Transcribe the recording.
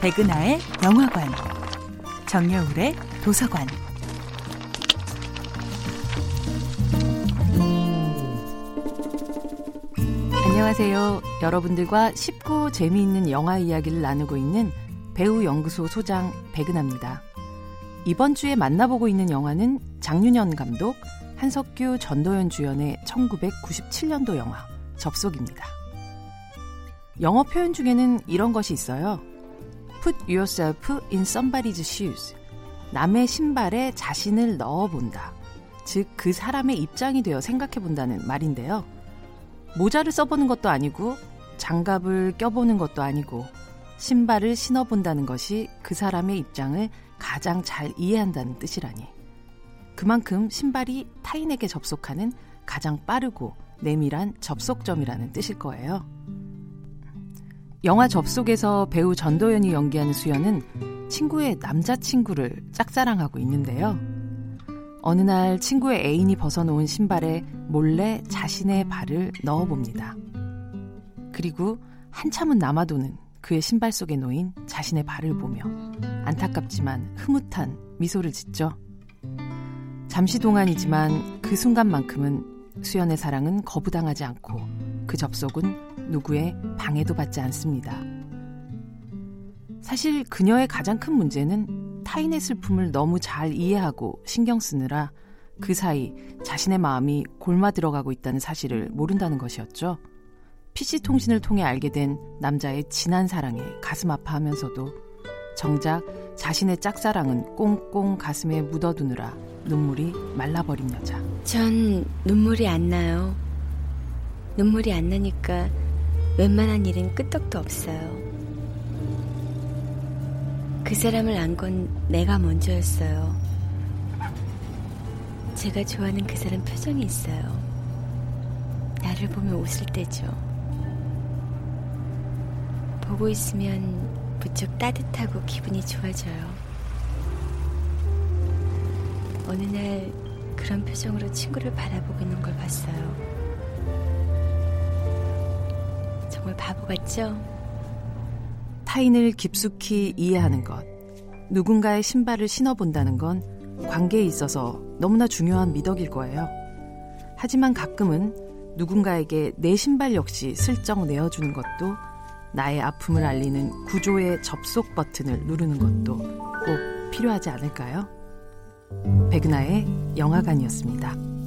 백은하의 영화관, 정여울의 도서관. 안녕하세요. 여러분들과 쉽고 재미있는 영화 이야기를 나누고 있는 배우 연구소 소장 백은하입니다. 이번 주에 만나보고 있는 영화는 장윤현 감독, 한석규, 전도연 주연의 1997년도 영화 접속입니다. 영어 표현 중에는 이런 것이 있어요. Put yourself in somebody's shoes. 남의 신발에 자신을 넣어본다. 즉, 그 사람의 입장이 되어 생각해 본다는 말인데요. 모자를 써보는 것도 아니고, 장갑을 껴보는 것도 아니고, 신발을 신어본다는 것이 그 사람의 입장을 가장 잘 이해한다는 뜻이라니. 그만큼 신발이 타인에게 접속하는 가장 빠르고 내밀한 접속점이라는 뜻일 거예요. 영화 접속에서 배우 전도연이 연기하는 수연은 친구의 남자친구를 짝사랑하고 있는데요. 어느 날 친구의 애인이 벗어놓은 신발에 몰래 자신의 발을 넣어봅니다. 그리고 한참은 남아도는 그의 신발 속에 놓인 자신의 발을 보며 안타깝지만 흐뭇한 미소를 짓죠. 잠시 동안이지만 그 순간만큼은 수연의 사랑은 거부당하지 않고 그 접속은 누구의 방해도 받지 않습니다. 사실 그녀의 가장 큰 문제는 타인의 슬픔을 너무 잘 이해하고 신경 쓰느라 그 사이 자신의 마음이 골마 들어가고 있다는 사실을 모른다는 것이었죠. PC통신을 통해 알게 된 남자의 진한 사랑에 가슴 아파하면서도 정작 자신의 짝사랑은 꽁꽁 가슴에 묻어두느라 눈물이 말라버린 여자. 전 눈물이 안 나요. 눈물이 안 나니까 웬만한 일은 끄떡도 없어요. 그 사람을 안 건 내가 먼저였어요. 제가 좋아하는 그 사람 표정이 있어요. 나를 보면 웃을 때죠. 보고 있으면 부쩍 따뜻하고 기분이 좋아져요. 어느 날 그런 표정으로 친구를 바라보고 있는 걸 봤어요. 정말 바보 같죠? 타인을 깊숙이 이해하는 것, 누군가의 신발을 신어본다는 건 관계에 있어서 너무나 중요한 미덕일 거예요. 하지만 가끔은 누군가에게 내 신발 역시 슬쩍 내어주는 것도 나의 아픔을 알리는 구조의 접속 버튼을 누르는 것도 꼭 필요하지 않을까요? 백은하의 영화관이었습니다.